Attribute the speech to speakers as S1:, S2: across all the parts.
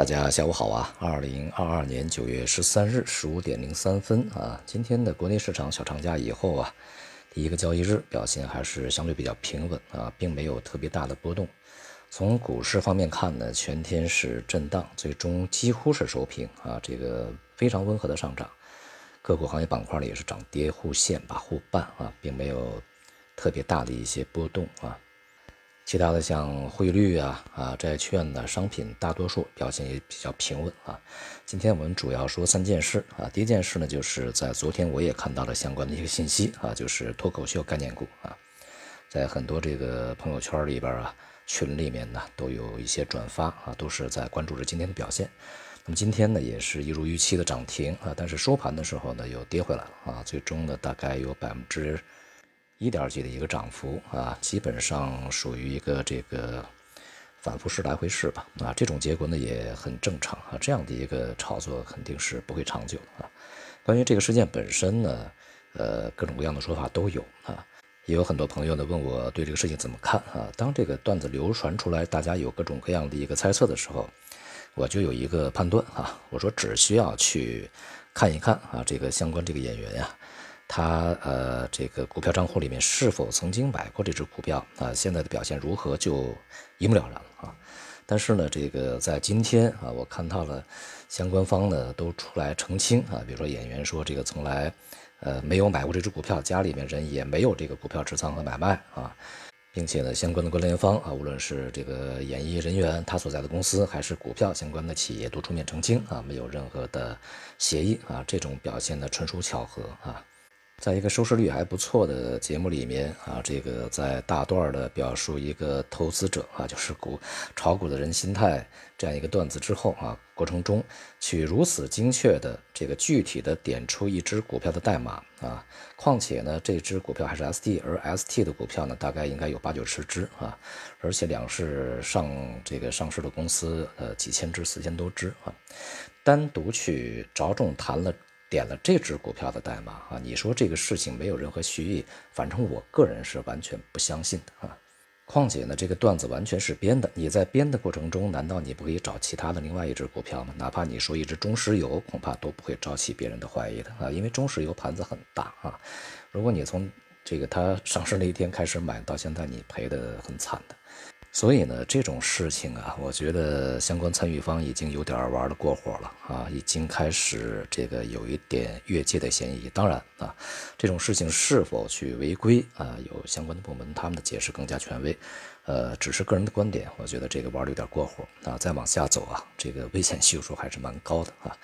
S1: 大家下午好啊！二零二二年九月十三日十五点零三分啊，今天的国内市场小长假以后啊，第一个交易日表现还是相对比较平稳啊，并没有特别大的波动。从股市方面看呢，全天是震荡，最终几乎是收平啊，这个非常温和的上涨。个股行业板块呢也是涨跌互现吧，互半啊，并没有特别大的一些波动啊。其他的像汇率啊啊债券的商品，大多数表现也比较平稳啊。今天我们主要说三件事啊。第一件事呢，就是在昨天我也看到了相关的一个信息啊，就是脱口秀概念股啊，在很多这个朋友圈里边啊、群里面呢都有一些转发啊，都是在关注着今天的表现。那么今天呢，也是一如预期的涨停啊，但是收盘的时候呢又跌回来了啊，最终呢大概有百分之。一点几的一个涨幅啊，基本上属于一个这个反复式来回式吧啊，这种结果呢也很正常啊，这样的一个炒作肯定是不会长久的啊。关于这个事件本身呢，呃，各种各样的说法都有啊，也有很多朋友呢问我对这个事情怎么看啊。当这个段子流传出来，大家有各种各样的一个猜测的时候，我就有一个判断啊，我说只需要去看一看啊，这个相关这个演员呀。他呃，这个股票账户里面是否曾经买过这只股票啊？现在的表现如何就一目了然了啊。但是呢，这个在今天啊，我看到了相关方呢都出来澄清啊，比如说演员说这个从来呃没有买过这只股票，家里面人也没有这个股票持仓和买卖啊，并且呢，相关的关联方啊，无论是这个演艺人员他所在的公司，还是股票相关的企业都出面澄清啊，没有任何的协议啊，这种表现呢纯属巧合啊。在一个收视率还不错的节目里面啊，这个在大段的表述一个投资者啊，就是股炒股的人心态这样一个段子之后啊，过程中去如此精确的这个具体的点出一只股票的代码啊，况且呢，这只股票还是 ST，而 ST 的股票呢，大概应该有八九十只啊，而且两市上这个上市的公司呃几千只、四千多只啊，单独去着重谈了。点了这只股票的代码啊，你说这个事情没有任何蓄意，反正我个人是完全不相信的啊。况且呢，这个段子完全是编的。你在编的过程中，难道你不可以找其他的另外一只股票吗？哪怕你说一只中石油，恐怕都不会招起别人的怀疑的啊，因为中石油盘子很大啊。如果你从这个它上市那一天开始买到现在，你赔得很惨的。所以呢，这种事情啊，我觉得相关参与方已经有点玩的过火了啊，已经开始这个有一点越界的嫌疑。当然啊，这种事情是否去违规啊，有相关的部门他们的解释更加权威。呃，只是个人的观点，我觉得这个玩的有点过火啊。再往下走啊，这个危险系数还是蛮高的啊。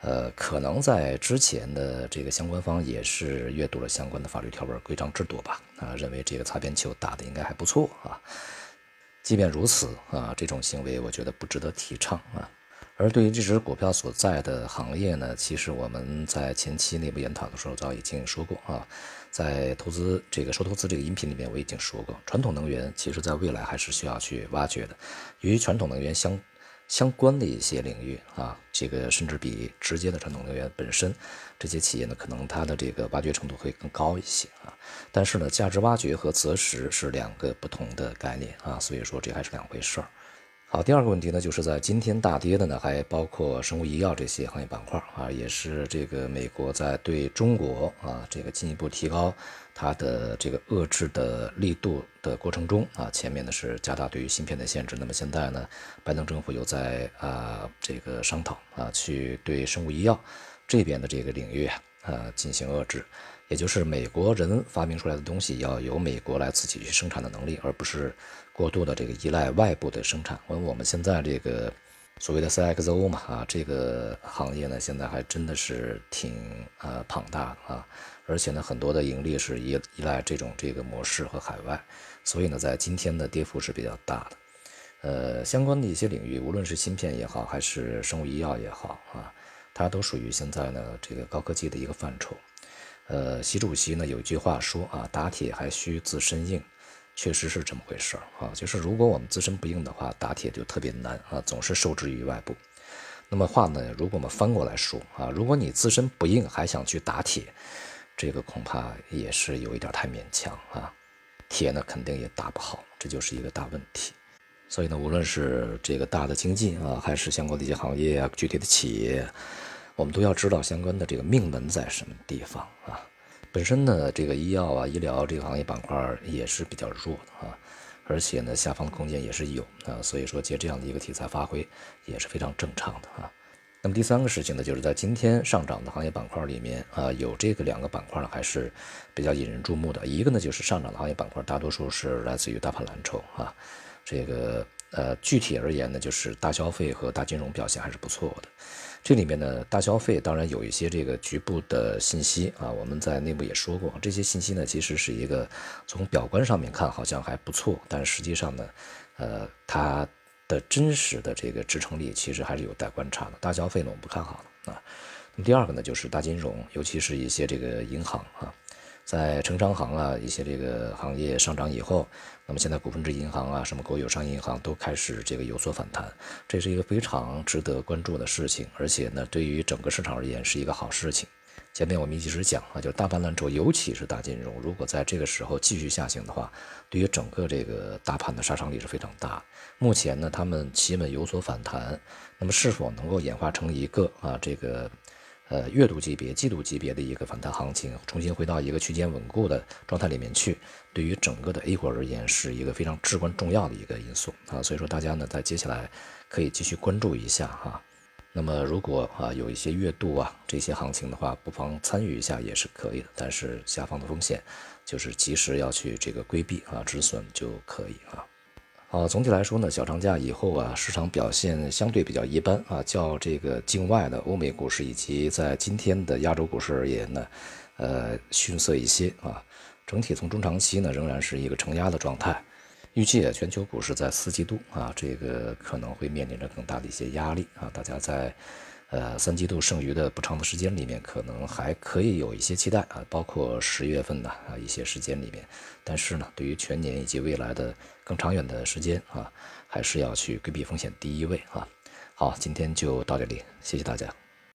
S1: 呃，可能在之前的这个相关方也是阅读了相关的法律条文、规章制度吧啊，认为这个擦边球打的应该还不错啊。即便如此啊，这种行为我觉得不值得提倡啊。而对于这只股票所在的行业呢，其实我们在前期内部研讨的时候早已经说过啊，在投资这个说投资这个音频里面我已经说过，传统能源其实在未来还是需要去挖掘的，与传统能源相。相关的一些领域啊，这个甚至比直接的传统能源本身，这些企业呢，可能它的这个挖掘程度会更高一些啊。但是呢，价值挖掘和择时是两个不同的概念啊，所以说这还是两回事儿。好，第二个问题呢，就是在今天大跌的呢，还包括生物医药这些行业板块啊，也是这个美国在对中国啊这个进一步提高它的这个遏制的力度的过程中啊，前面呢是加大对于芯片的限制，那么现在呢，拜登政府又在啊这个商讨啊，去对生物医药这边的这个领域啊呃进行遏制。也就是美国人发明出来的东西要由美国来自己去生产的能力，而不是过度的这个依赖外部的生产。我我们现在这个所谓的 CXO 嘛，啊，这个行业呢，现在还真的是挺呃庞大啊，而且呢，很多的盈利是依依赖这种这个模式和海外，所以呢，在今天的跌幅是比较大的。呃，相关的一些领域，无论是芯片也好，还是生物医药也好啊，它都属于现在呢这个高科技的一个范畴。呃，习主席呢有一句话说啊，打铁还需自身硬，确实是这么回事儿啊。就是如果我们自身不硬的话，打铁就特别难啊，总是受制于外部。那么话呢，如果我们翻过来说啊，如果你自身不硬还想去打铁，这个恐怕也是有一点太勉强啊。铁呢肯定也打不好，这就是一个大问题。所以呢，无论是这个大的经济啊，还是相关的一些行业啊，具体的企业，我们都要知道相关的这个命门在什么地方啊。本身呢，这个医药啊、医疗这个行业板块也是比较弱的啊，而且呢，下方的空间也是有啊，所以说借这样的一个题材发挥也是非常正常的啊。那么第三个事情呢，就是在今天上涨的行业板块里面啊，有这个两个板块还是比较引人注目的。一个呢就是上涨的行业板块，大多数是来自于大盘蓝筹啊。这个呃，具体而言呢，就是大消费和大金融表现还是不错的。这里面呢，大消费当然有一些这个局部的信息啊，我们在内部也说过，这些信息呢其实是一个从表观上面看好像还不错，但实际上呢，呃，它。的真实的这个支撑力其实还是有待观察的。大消费呢，我们不看好了啊。那第二个呢，就是大金融，尤其是一些这个银行啊，在城商行啊一些这个行业上涨以后，那么现在股份制银行啊，什么国有商业银行都开始这个有所反弹，这是一个非常值得关注的事情，而且呢，对于整个市场而言是一个好事情。前面我们一直讲啊，就是大盘蓝筹，尤其是大金融，如果在这个时候继续下行的话，对于整个这个大盘的杀伤力是非常大。目前呢，他们企稳有所反弹，那么是否能够演化成一个啊这个呃月度级别、季度级别的一个反弹行情，重新回到一个区间稳固的状态里面去，对于整个的 A 股而言是一个非常至关重要的一个因素啊。所以说，大家呢在接下来可以继续关注一下哈。那么如果啊有一些月度啊这些行情的话，不妨参与一下也是可以的。但是下方的风险就是及时要去这个规避啊止损就可以啊。好，总体来说呢，小长假以后啊，市场表现相对比较一般啊，较这个境外的欧美股市以及在今天的亚洲股市而言呢，呃逊色一些啊。整体从中长期呢，仍然是一个承压的状态。预计，全球股市在四季度啊，这个可能会面临着更大的一些压力啊。大家在呃三季度剩余的不长的时间里面，可能还可以有一些期待啊，包括十月份的啊一些时间里面。但是呢，对于全年以及未来的更长远的时间啊，还是要去规避风险第一位啊。好，今天就到这里，谢谢大家。